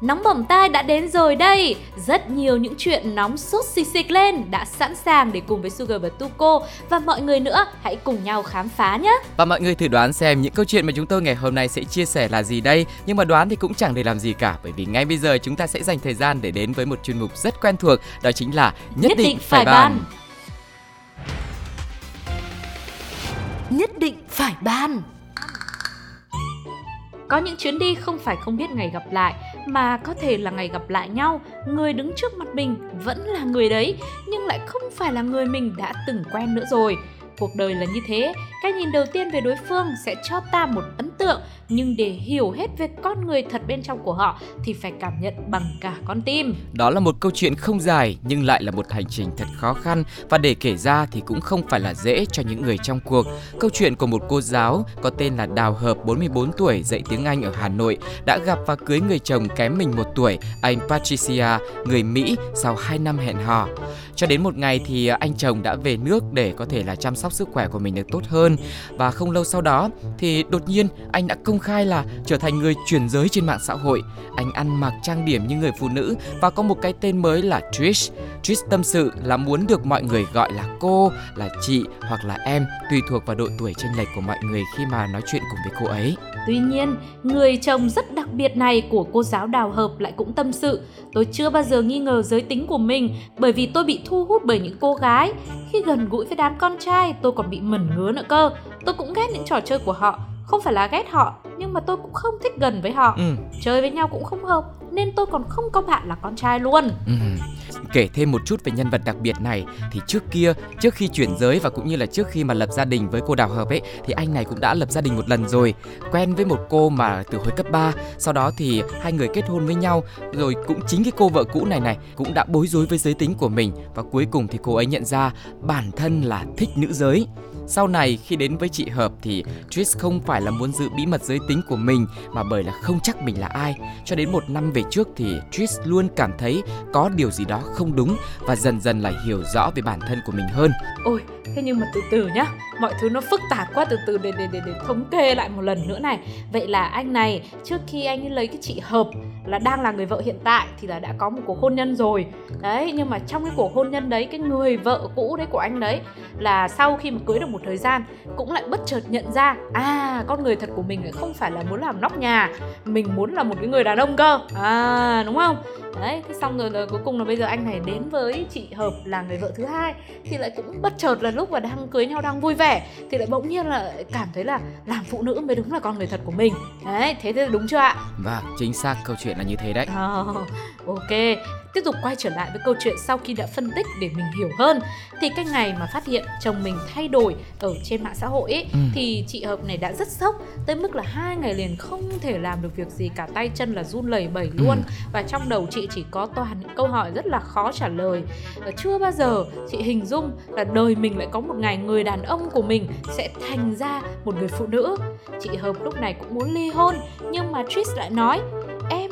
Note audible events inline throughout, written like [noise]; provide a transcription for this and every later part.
Nóng bỏng tai đã đến rồi đây. Rất nhiều những chuyện nóng sốt xịch xịch lên Đã sẵn sàng để cùng với Sugar và Tuko. Và mọi người nữa hãy cùng nhau khám phá nhé. Và mọi người thử đoán xem những câu chuyện mà chúng tôi ngày hôm nay sẽ chia sẻ là gì đây. Nhưng mà đoán thì cũng chẳng để làm gì cả Bởi vì ngay bây giờ chúng ta sẽ dành thời gian để đến với một chuyên mục rất quen thuộc Đó chính là Nhất, định, phải bàn Nhất định phải ban. Có những chuyến đi không phải không biết ngày gặp lại mà có thể là ngày gặp lại nhau. Người đứng trước mặt mình vẫn là người đấy, nhưng lại không phải là người mình đã từng quen nữa rồi cuộc đời là như thế cái nhìn đầu tiên về đối phương sẽ cho ta một ấn tượng nhưng để hiểu hết về con người thật bên trong của họ thì phải cảm nhận bằng cả con tim. Đó là một câu chuyện không dài nhưng lại là một hành trình thật khó khăn và để kể ra thì cũng không phải là dễ cho những người trong cuộc. Câu chuyện của một cô giáo có tên là Đào Hợp 44 tuổi dạy tiếng Anh ở Hà Nội đã gặp và cưới người chồng kém mình một tuổi, anh Patricia, người Mỹ sau 2 năm hẹn hò. Cho đến một ngày thì anh chồng đã về nước để có thể là chăm sóc sức khỏe của mình được tốt hơn và không lâu sau đó thì đột nhiên anh đã công khai là trở thành người chuyển giới trên mạng xã hội. Anh ăn mặc trang điểm như người phụ nữ và có một cái tên mới là Trish. Trish tâm sự là muốn được mọi người gọi là cô, là chị hoặc là em tùy thuộc vào độ tuổi chênh lệch của mọi người khi mà nói chuyện cùng với cô ấy. Tuy nhiên, người chồng rất đặc biệt này của cô giáo Đào Hợp lại cũng tâm sự Tôi chưa bao giờ nghi ngờ giới tính của mình bởi vì tôi bị thu hút bởi những cô gái Khi gần gũi với đám con trai tôi còn bị mẩn ngứa nữa cơ. Tôi cũng ghét những trò chơi của họ không phải là ghét họ nhưng mà tôi cũng không thích gần với họ ừ. Chơi với nhau cũng không hợp nên tôi còn không có bạn là con trai luôn ừ. Kể thêm một chút về nhân vật đặc biệt này thì trước kia, trước khi chuyển giới và cũng như là trước khi mà lập gia đình với cô Đào Hợp ấy thì anh này cũng đã lập gia đình một lần rồi, quen với một cô mà từ hồi cấp 3, sau đó thì hai người kết hôn với nhau, rồi cũng chính cái cô vợ cũ này này cũng đã bối rối với giới tính của mình và cuối cùng thì cô ấy nhận ra bản thân là thích nữ giới. Sau này khi đến với chị Hợp thì Tris không phải là muốn giữ bí mật giới tính của mình mà bởi là không chắc mình là ai. Cho đến một năm về trước thì Tris luôn cảm thấy có điều gì đó không đúng và dần dần lại hiểu rõ về bản thân của mình hơn. Ôi, thế nhưng mà từ từ nhá, mọi thứ nó phức tạp quá từ từ để để để, để thống kê lại một lần nữa này. Vậy là anh này trước khi anh ấy lấy cái chị Hợp là đang là người vợ hiện tại thì là đã có một cuộc hôn nhân rồi. Đấy, nhưng mà trong cái cuộc hôn nhân đấy cái người vợ cũ đấy của anh đấy là sau khi mà cưới được một thời gian cũng lại bất chợt nhận ra à con người thật của mình lại không phải là muốn làm nóc nhà mình muốn là một cái người đàn ông cơ. À đúng không? Đấy thế xong rồi là cuối cùng là bây giờ anh này đến với chị hợp là người vợ thứ hai thì lại cũng bất chợt là lúc mà đang cưới nhau đang vui vẻ thì lại bỗng nhiên là cảm thấy là làm phụ nữ mới đúng là con người thật của mình. Đấy thế thì đúng chưa ạ? Vâng chính xác câu chuyện là như thế đấy. Oh, ok tiếp tục quay trở lại với câu chuyện sau khi đã phân tích để mình hiểu hơn thì cái ngày mà phát hiện chồng mình thay đổi ở trên mạng xã hội ấy, ừ. thì chị hợp này đã rất sốc tới mức là hai ngày liền không thể làm được việc gì cả tay chân là run lẩy bẩy luôn ừ. và trong đầu chị chỉ có toàn những câu hỏi rất là khó trả lời và chưa bao giờ chị hình dung là đời mình lại có một ngày người đàn ông của mình sẽ thành ra một người phụ nữ chị hợp lúc này cũng muốn ly hôn nhưng mà Trish lại nói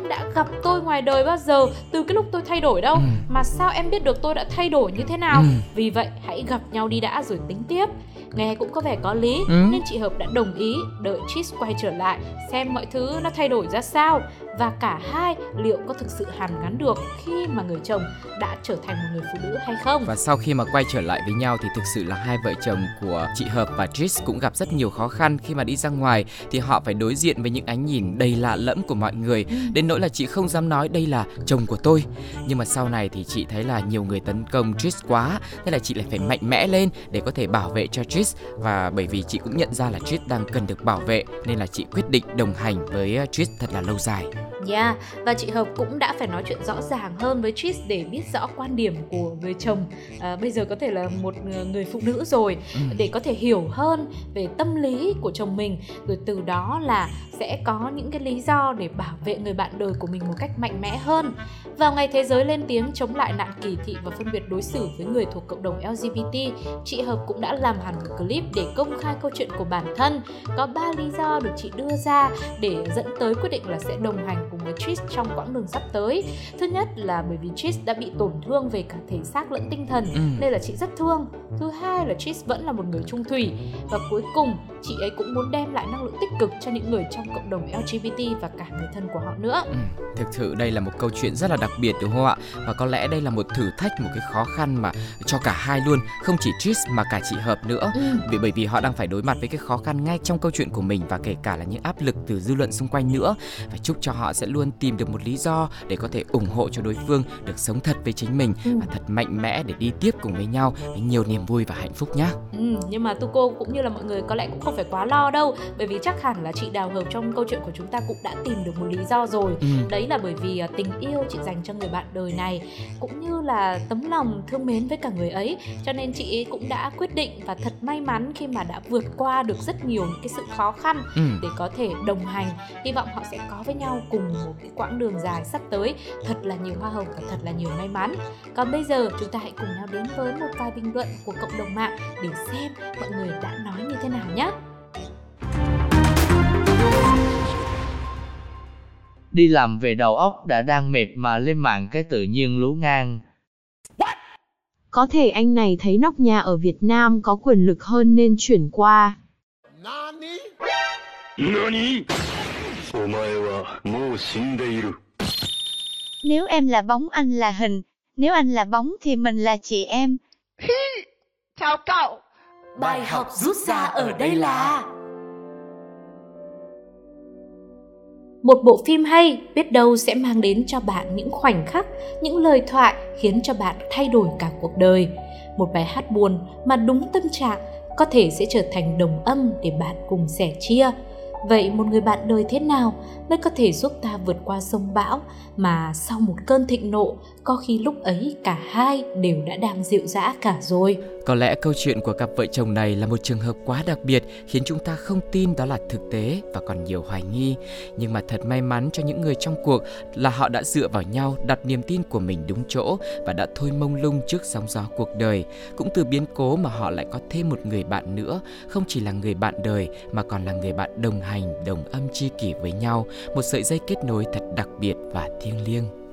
đã gặp tôi ngoài đời bao giờ từ cái lúc tôi thay đổi đâu ừ. mà sao em biết được tôi đã thay đổi như thế nào ừ. vì vậy hãy gặp nhau đi đã rồi tính tiếp nghe cũng có vẻ có lý ừ. nên chị hợp đã đồng ý đợi Cheese quay trở lại xem mọi thứ nó thay đổi ra sao và cả hai liệu có thực sự hàn gắn được khi mà người chồng đã trở thành một người phụ nữ hay không? Và sau khi mà quay trở lại với nhau thì thực sự là hai vợ chồng của chị Hợp và Tris cũng gặp rất nhiều khó khăn khi mà đi ra ngoài thì họ phải đối diện với những ánh nhìn đầy lạ lẫm của mọi người. Ừ. đến nỗi là chị không dám nói đây là chồng của tôi. Nhưng mà sau này thì chị thấy là nhiều người tấn công Tris quá thế là chị lại phải mạnh mẽ lên để có thể bảo vệ cho Tris và bởi vì chị cũng nhận ra là Tris đang cần được bảo vệ nên là chị quyết định đồng hành với Tris thật là lâu dài Yeah, và chị Hợp cũng đã phải nói chuyện rõ ràng hơn với Tris để biết rõ quan điểm của người chồng à, Bây giờ có thể là một người phụ nữ rồi ừ. Để có thể hiểu hơn về tâm lý của chồng mình Rồi từ đó là sẽ có những cái lý do để bảo vệ người bạn đời của mình một cách mạnh mẽ hơn Vào ngày thế giới lên tiếng chống lại nạn kỳ thị và phân biệt đối xử với người thuộc cộng đồng LGBT, chị Hợp cũng đã làm hẳn một clip để công khai câu chuyện của bản thân. Có 3 lý do được chị đưa ra để dẫn tới quyết định là sẽ đồng hành cùng với Trish trong quãng đường sắp tới. Thứ nhất là bởi vì Trish đã bị tổn thương về cả thể xác lẫn tinh thần Ừ. nên là chị rất thương. Thứ hai là Trish vẫn là một người trung thủy và cuối cùng chị ấy cũng muốn đem lại năng lượng tích cực cho những người trong cộng đồng LGBT và cả người thân của họ nữa. Ừ, thực sự đây là một câu chuyện rất là đặc biệt đúng không ạ? Và có lẽ đây là một thử thách, một cái khó khăn mà cho cả hai luôn, không chỉ Trish mà cả chị Hợp nữa. Ừ. Vì bởi vì họ đang phải đối mặt với cái khó khăn ngay trong câu chuyện của mình và kể cả là những áp lực từ dư luận xung quanh nữa. Và chúc cho họ sẽ luôn tìm được một lý do để có thể ủng hộ cho đối phương được sống thật với chính mình Ừ. và thật mạnh mẽ để đi tiếp cùng với nhau với nhiều niềm vui và hạnh phúc nhé. Ừ, nhưng mà Tuko cũng như là mọi người có lẽ cũng không phải quá lo đâu bởi vì chắc hẳn là chị Đào Hợp trong câu chuyện của chúng ta cũng đã tìm được một lý do rồi Ừ. đấy là bởi vì à, tình yêu chị dành cho người bạn đời này cũng như là tấm lòng thương mến với cả người ấy cho nên chị ấy cũng đã quyết định và thật may mắn khi mà đã vượt qua được rất nhiều những cái sự khó khăn Ừ. để có thể đồng hành hy vọng họ sẽ có với nhau cùng một cái quãng đường dài sắp tới. Thật là nhiều hoa hồng và thật là nhiều may mắn. Còn bây giờ chúng ta hãy cùng nhau đến với một vài bình luận của cộng đồng mạng để xem mọi người đã nói như thế nào nhé Đi làm về đầu óc đã đang mệt mà lên mạng cái tự nhiên lú ngang. Có thể anh này thấy nóc nhà ở Việt Nam có quyền lực hơn nên chuyển qua. 何お Nếu em là bóng anh là hình, nếu anh là bóng thì mình là chị em. Chào cậu. bài học rút ra ở đây là một bộ phim hay biết đâu sẽ mang đến cho bạn những khoảnh khắc những lời thoại khiến cho bạn thay đổi cả cuộc đời một bài hát buồn mà đúng tâm trạng có thể sẽ trở thành đồng âm để bạn cùng sẻ chia vậy một người bạn đời thế nào mới có thể giúp ta vượt qua sông bão mà sau một cơn thịnh nộ có khi lúc ấy cả hai đều đã đang dịu dã cả rồi Có lẽ câu chuyện của cặp vợ chồng này là một trường hợp quá đặc biệt khiến chúng ta không tin đó là thực tế và còn nhiều hoài nghi. Nhưng mà thật may mắn cho những người trong cuộc là họ đã dựa vào nhau đặt niềm tin của mình đúng chỗ và đã thôi mông lung trước sóng gió cuộc đời. Cũng từ biến cố mà họ lại có thêm một người bạn nữa, không chỉ là người bạn đời mà còn là người bạn đồng hành, đồng âm chi kỷ với nhau, một sợi dây kết nối thật đặc biệt và thiêng liêng.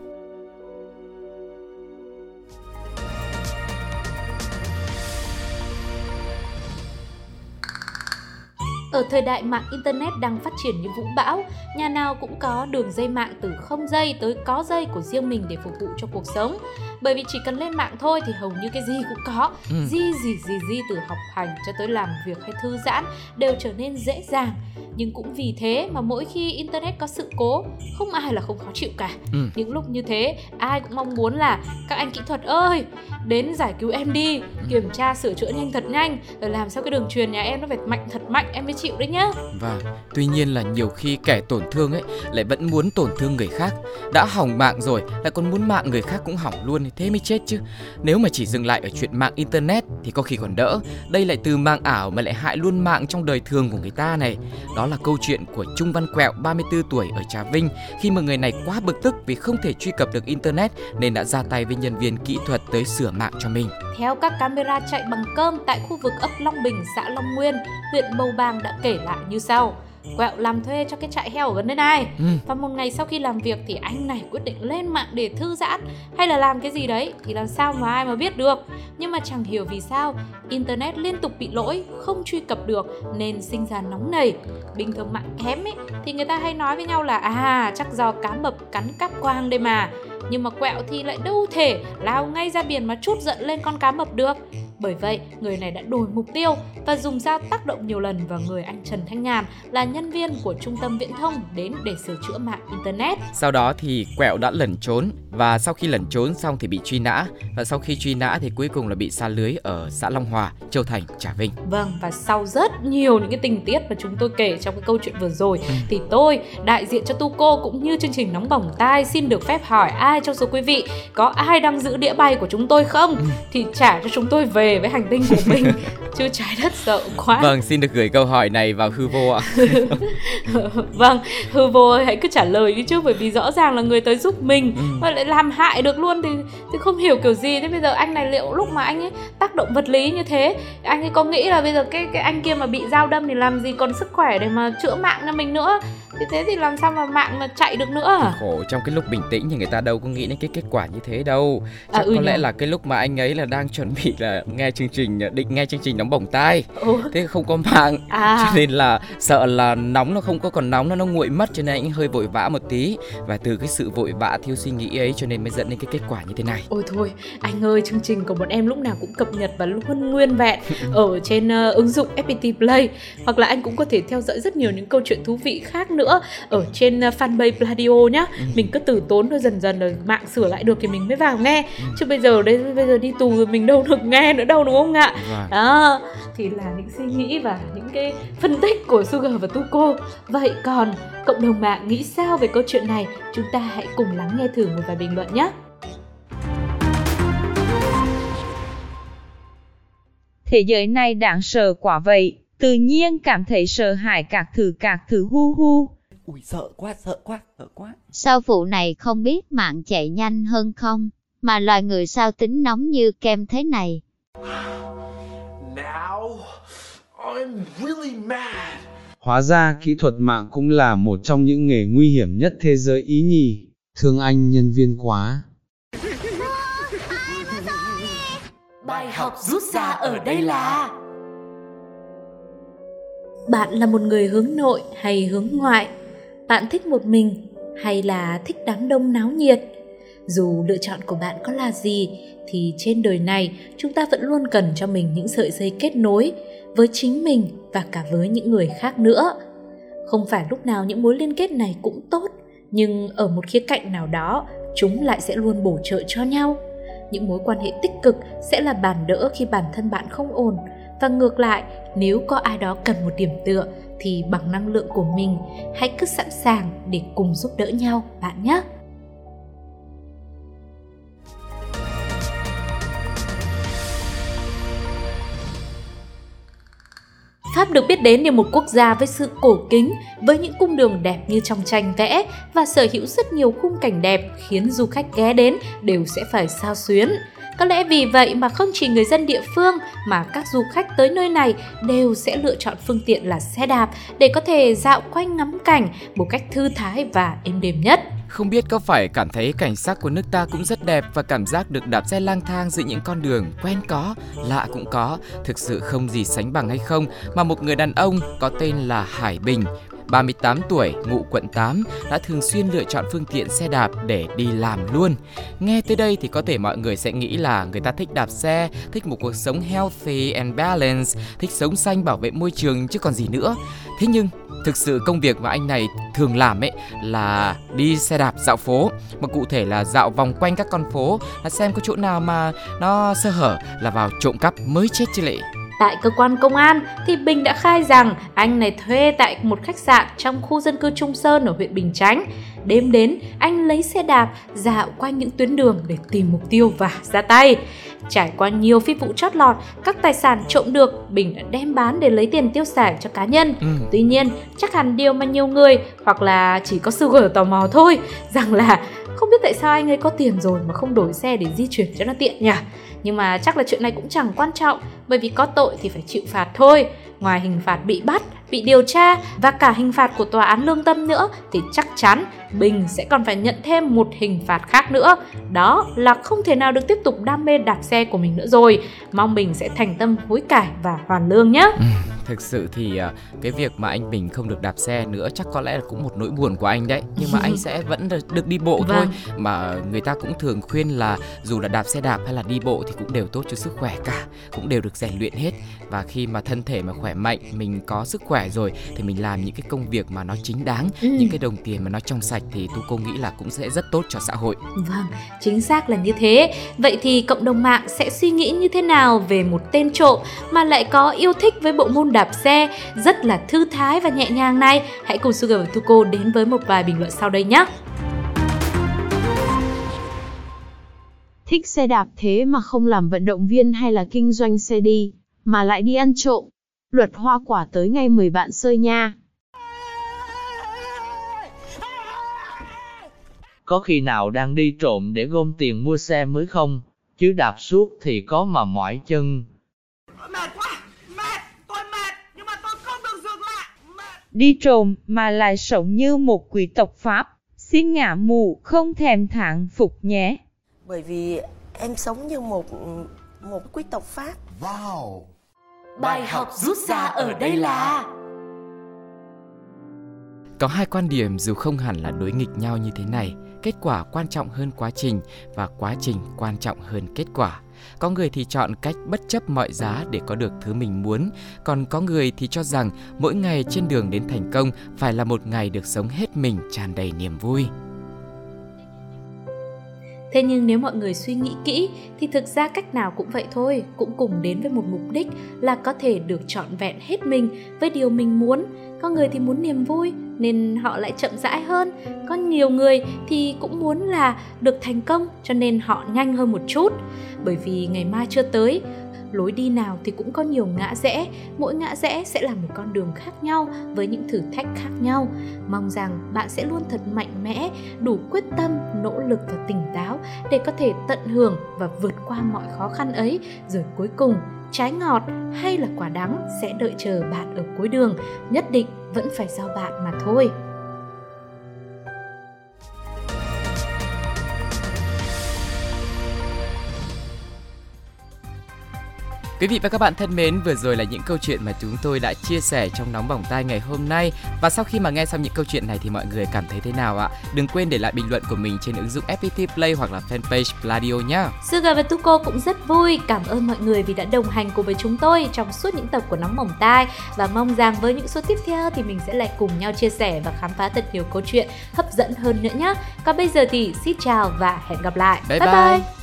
Ở thời đại mạng Internet đang phát triển như vũ bão, nhà nào cũng có đường dây mạng từ không dây tới có dây của riêng mình để phục vụ cho cuộc sống. Bởi vì chỉ cần lên mạng thôi thì hầu như cái gì cũng có. Ừ. Gì gì gì gì từ học hành cho tới làm việc hay thư giãn đều trở nên dễ dàng. Nhưng cũng vì thế mà mỗi khi Internet có sự cố, không ai là không khó chịu cả. Ừ. Những lúc như thế, ai cũng mong muốn là các anh kỹ thuật ơi, đến giải cứu em đi, kiểm tra sửa chữa nhanh thật nhanh, rồi làm sao cái đường truyền nhà em nó phải mạnh thật mạnh em mới chịu đấy nhá. Và tuy nhiên là nhiều khi kẻ tổn thương ấy lại vẫn muốn tổn thương người khác. Đã hỏng mạng rồi lại còn muốn mạng người khác cũng hỏng luôn thế mới chết chứ. Nếu mà chỉ dừng lại ở chuyện mạng internet thì có khi còn đỡ. Đây lại từ mạng ảo mà lại hại luôn mạng trong đời thường của người ta này. Đó là câu chuyện của Trung Văn Quẹo 34 tuổi ở Trà Vinh khi mà người này quá bực tức vì không thể truy cập được internet nên đã ra tay với nhân viên kỹ thuật tới sửa mạng cho mình. Theo các camera chạy bằng cơm tại khu vực ấp Long Bình, xã Long Nguyên, huyện Bầu Bàng đã kể lại như sau. Quẹo làm thuê cho cái trại heo ở gần đây này. Ừ. Và một ngày sau khi làm việc thì anh này quyết định lên mạng để thư giãn hay là làm cái gì đấy thì làm sao mà ai mà biết được. Nhưng mà chẳng hiểu vì sao internet liên tục bị lỗi, không truy cập được nên sinh ra nóng nảy. Bình thường mạng kém ấy thì người ta hay nói với nhau là à chắc do cá mập cắn cáp quang đây mà. Nhưng mà quẹo thì lại đâu thể lao ngay ra biển mà trút giận lên con cá mập được. Bởi vậy, người này đã đổi mục tiêu và dùng dao tác động nhiều lần vào người anh Trần Thanh Nhàn là nhân viên của trung tâm viễn thông đến để sửa chữa mạng Internet. Sau đó thì Quẹo đã lẩn trốn và sau khi lẩn trốn xong thì bị truy nã và sau khi truy nã thì cuối cùng là bị sa lưới ở xã Long Hòa, Châu Thành, Trà Vinh. Vâng, và sau rất nhiều những cái tình tiết mà chúng tôi kể trong cái câu chuyện vừa rồi thì tôi, đại diện cho Tuco cũng như chương trình Nóng Bỏng Tai xin được phép hỏi ai trong số quý vị có ai đang giữ đĩa bay của chúng tôi không? Thì trả cho chúng tôi về với hành tinh của mình. [laughs] chứ trái đất rộng quá Vâng, xin được gửi câu hỏi này vào hư vô ạ. [laughs] vâng hư vô ơi hãy cứ trả lời đi chứ bởi vì rõ ràng là người tới giúp mình Ừ. mà lại làm hại được luôn thì thì không hiểu kiểu gì thế bây giờ anh này liệu lúc mà anh ấy tác động vật lý như thế anh ấy có nghĩ là bây giờ cái cái anh kia mà bị dao đâm thì làm gì còn sức khỏe để mà chữa mạng cho mình nữa thì thế thì làm sao mà mạng mà chạy được nữa à? Khổ trong cái lúc bình tĩnh thì người ta đâu có nghĩ đến cái kết quả như thế đâu. À, Chắc ừ có lẽ nhờ. là cái lúc mà anh ấy là đang chuẩn bị là nghe chương trình định nghe chương trình nóng bỏng tai, thế không có mạng. À. Cho nên là sợ là nóng nó không có còn nóng nó nó nguội mất cho nên anh hơi vội vã một tí. Và từ cái sự vội vã thiếu suy nghĩ ấy cho nên mới dẫn đến cái kết quả như thế này. Ôi thôi, anh ơi, chương trình của bọn em lúc nào cũng cập nhật và luôn nguyên vẹn [laughs] ở trên ờ, ứng dụng FPT Play. Hoặc là anh cũng có thể theo dõi rất nhiều những câu chuyện thú vị khác nữa ở trên ờ, fanpage Pladio nhá. Mình cứ từ tốn thôi dần dần rồi mạng sửa lại được thì mình mới vào nghe. Chứ bây giờ đây bây giờ đi tù rồi mình đâu được nghe nữa đâu đúng không ạ? Đó, thì là những suy nghĩ và những cái phân tích của Sugar và Tuko. Vậy còn cộng đồng mạng nghĩ sao về câu chuyện này? Chúng ta hãy cùng lắng nghe thử một vài bình luận nhé. Thế giới này đáng sợ quá vậy, tự nhiên cảm thấy sợ hãi các thứ các thứ hu hu. Ui sợ quá, sợ quá, sợ quá. Sau vụ này không biết mạng chạy nhanh hơn không, mà loài người sao tính nóng như kem thế này. Now, I'm really mad. Hóa ra kỹ thuật mạng cũng là một trong những nghề nguy hiểm nhất thế giới ý nhỉ. Thương anh nhân viên quá. Bài học rút ra ở đây là Bạn là một người hướng nội hay hướng ngoại? Bạn thích một mình hay là thích đám đông náo nhiệt? Dù lựa chọn của bạn có là gì thì trên đời này chúng ta vẫn luôn cần cho mình những sợi dây kết nối với chính mình và cả với những người khác nữa. Không phải lúc nào những mối liên kết này cũng tốt, nhưng ở một khía cạnh nào đó, chúng lại sẽ luôn bổ trợ cho nhau. Những mối quan hệ tích cực sẽ là bàn đỡ khi bản thân bạn không ổn. Và ngược lại nếu có ai đó cần một điểm tựa thì bằng năng lượng của mình hãy cứ sẵn sàng để cùng giúp đỡ nhau bạn nhé. Pháp được biết đến như một quốc gia với sự cổ kính, với những cung đường đẹp như trong tranh vẽ và sở hữu rất nhiều khung cảnh đẹp khiến du khách ghé đến đều sẽ phải sao xuyến. Có lẽ vì vậy mà không chỉ người dân địa phương mà các du khách tới nơi này đều sẽ lựa chọn phương tiện là xe đạp để có thể dạo quanh ngắm cảnh một cách thư thái và êm đềm nhất. Không biết có phải cảm thấy cảnh sắc của nước ta cũng rất đẹp và cảm giác được đạp xe lang thang giữa những con đường quen có, lạ cũng có, thực sự không gì sánh bằng hay không mà một người đàn ông có tên là Hải Bình 38 tuổi, ngụ quận 8, đã thường xuyên lựa chọn phương tiện xe đạp để đi làm luôn. Nghe tới đây thì có thể mọi người sẽ nghĩ là người ta thích đạp xe, thích một cuộc sống healthy and balanced, thích sống xanh bảo vệ môi trường chứ còn gì nữa. Thế nhưng thực sự công việc mà anh này thường làm ấy là đi xe đạp dạo phố mà cụ thể là dạo vòng quanh các con phố là xem có chỗ nào mà nó sơ hở là vào trộm cắp mới chết chứ lệ Tại cơ quan công an thì Bình đã khai rằng anh này thuê tại một khách sạn trong khu dân cư Trung Sơn ở huyện Bình Chánh. Đêm đến, anh lấy xe đạp dạo quanh những tuyến đường để tìm mục tiêu và ra tay. Trải qua nhiều phi vụ chót lọt, các tài sản trộm được Bình đã đem bán để lấy tiền tiêu xài cho cá nhân. ừ. Tuy nhiên, chắc hẳn điều mà nhiều người hoặc là chỉ có Sugar tò mò thôi rằng là không biết tại sao anh ấy có tiền rồi mà không đổi xe để di chuyển cho nó tiện nhỉ. Nhưng mà chắc là chuyện này cũng chẳng quan trọng bởi vì có tội thì phải chịu phạt thôi. Ngoài hình phạt bị bắt, bị điều tra và cả hình phạt của tòa án lương tâm nữa thì chắc chắn Bình sẽ còn phải nhận thêm một hình phạt khác nữa. Đó là không thể nào được tiếp tục đam mê đạp xe của mình nữa rồi. Mong Bình sẽ thành tâm hối cải và hoàn lương nhé. Thực sự thì à, cái việc mà anh Bình không được đạp xe nữa chắc có lẽ là cũng một nỗi buồn của anh đấy Nhưng mà anh [laughs] sẽ vẫn được, đi bộ thôi Vâng. Mà người ta cũng thường khuyên là dù là đạp xe đạp hay là đi bộ thì cũng đều tốt cho sức khỏe cả Cũng đều được rèn luyện hết Và khi mà thân thể mà khỏe mạnh, mình có sức khỏe rồi Thì mình làm những cái công việc mà nó chính đáng Ừ. Những cái đồng tiền mà nó trong sạch thì tu cô nghĩ là cũng sẽ rất tốt cho xã hội Vâng, chính xác là như thế. Vậy thì cộng đồng mạng sẽ suy nghĩ như thế nào về một tên trộm mà lại có yêu thích với bộ môn đạp xe rất là thư thái và nhẹ nhàng này? Hãy cùng Sugar và Tuko đến với một vài bình luận sau đây nhé. Thích xe đạp thế mà không làm vận động viên hay là kinh doanh xe đi. mà lại đi ăn trộm. Luật hoa quả tới ngay mời bạn sơi nha. Có khi nào đang đi trộm để gom tiền mua xe mới không? Chứ đạp suốt thì có mà mỏi chân. Mệt quá, mệt, tôi mệt, nhưng mà tôi không được dừng lại. Mệt. Đi trộm mà lại sống như một quý tộc Pháp. Xin ngả mù không thèm thẳng phục nhé. Bởi vì em sống như một một quý tộc Pháp. Wow. Bài học rút ra ở đây là có hai quan điểm dù không hẳn là đối nghịch nhau như thế này, kết quả quan trọng hơn quá trình và quá trình quan trọng hơn kết quả. Có người thì chọn cách bất chấp mọi giá để có được thứ mình muốn, còn có người thì cho rằng mỗi ngày trên đường đến thành công phải là một ngày được sống hết mình tràn đầy niềm vui. Thế nhưng nếu mọi người suy nghĩ kỹ thì thực ra cách nào cũng vậy thôi, cũng cùng đến với một mục đích là có thể được trọn vẹn hết mình với điều mình muốn. Có người thì muốn niềm vui nên họ lại chậm rãi hơn, có nhiều người thì cũng muốn là được thành công cho nên họ nhanh hơn một chút. Bởi vì ngày mai chưa tới, lối đi nào thì cũng có nhiều ngã rẽ, mỗi ngã rẽ sẽ là một con đường khác nhau với những thử thách khác nhau. Mong rằng bạn sẽ luôn thật mạnh mẽ, đủ quyết tâm, nỗ lực và tỉnh táo để có thể tận hưởng và vượt qua mọi khó khăn ấy, rồi cuối cùng trái ngọt hay là quả đắng sẽ đợi chờ bạn ở cuối đường, nhất định vẫn phải do bạn mà thôi. Quý vị và các bạn thân mến, vừa rồi là những câu chuyện mà chúng tôi đã chia sẻ trong nóng bỏng tai ngày hôm nay. Và sau khi mà nghe xong những câu chuyện này thì mọi người cảm thấy thế nào ạ? Đừng quên để lại bình luận của mình trên ứng dụng FPT Play hoặc là fanpage Pladio nhé. Suga và Tuko cũng rất vui, cảm ơn mọi người vì đã đồng hành cùng với chúng tôi trong suốt những tập của nóng bỏng tai và mong rằng với những số tiếp theo thì mình sẽ lại cùng nhau chia sẻ và khám phá thật nhiều câu chuyện hấp dẫn hơn nữa nhé. Còn bây giờ thì xin chào và hẹn gặp lại. Bye bye. bye. bye.